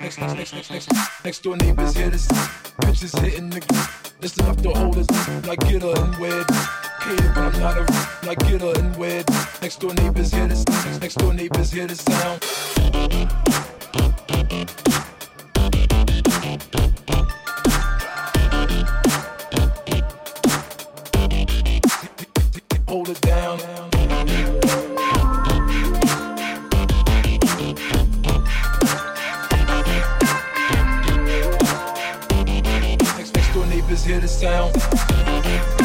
next, next, next, next, next, next, door neighbors here to. is here to sound.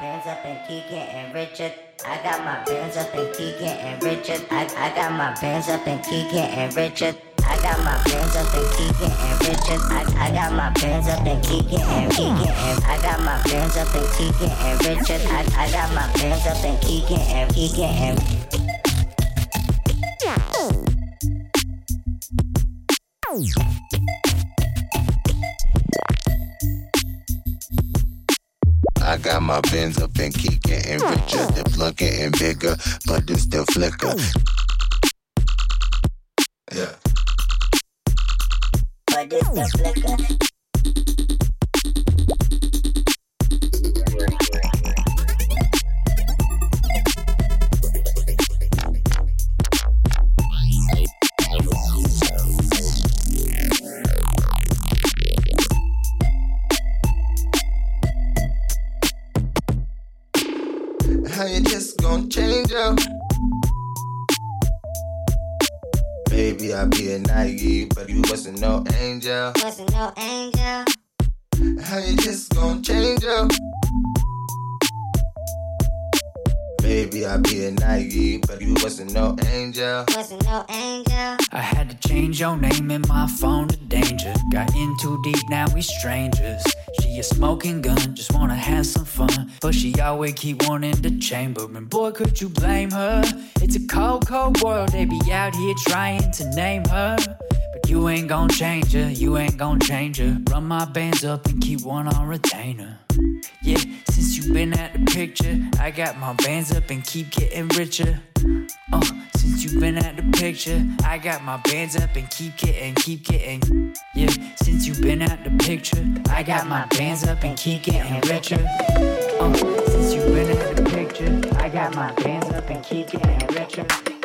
Bands up and keep getting richer. I got my bands up and keep getting richer. I, I got my bands up and keep getting richer. I got my bands up and keep getting richer. I, I got my bands up and keep getting, keep getting. I got my bands up and keep getting richer. I, I got my bands up and keep getting, keep getting. My bins up and keep getting richer. The plug getting bigger, but they still flicker. Yeah. But it's the flicker. Strangers. She a smoking gun, just wanna have some fun. But she always keep wanting the chamber. And boy, could you blame her? It's a cold, cold world, they be out here trying to name her. But you ain't gon' change her, you ain't gon' change her. Run my bands up and keep one on retainer. Yeah, since you been at the picture, I got my bands up and keep getting richer. Uh, since you been at the picture, I got my bands up and keep getting, keep getting. Yeah, since you been at the picture, I got my bands up and keep getting richer. Uh, since you been at the picture, I got my bands up and keep getting richer.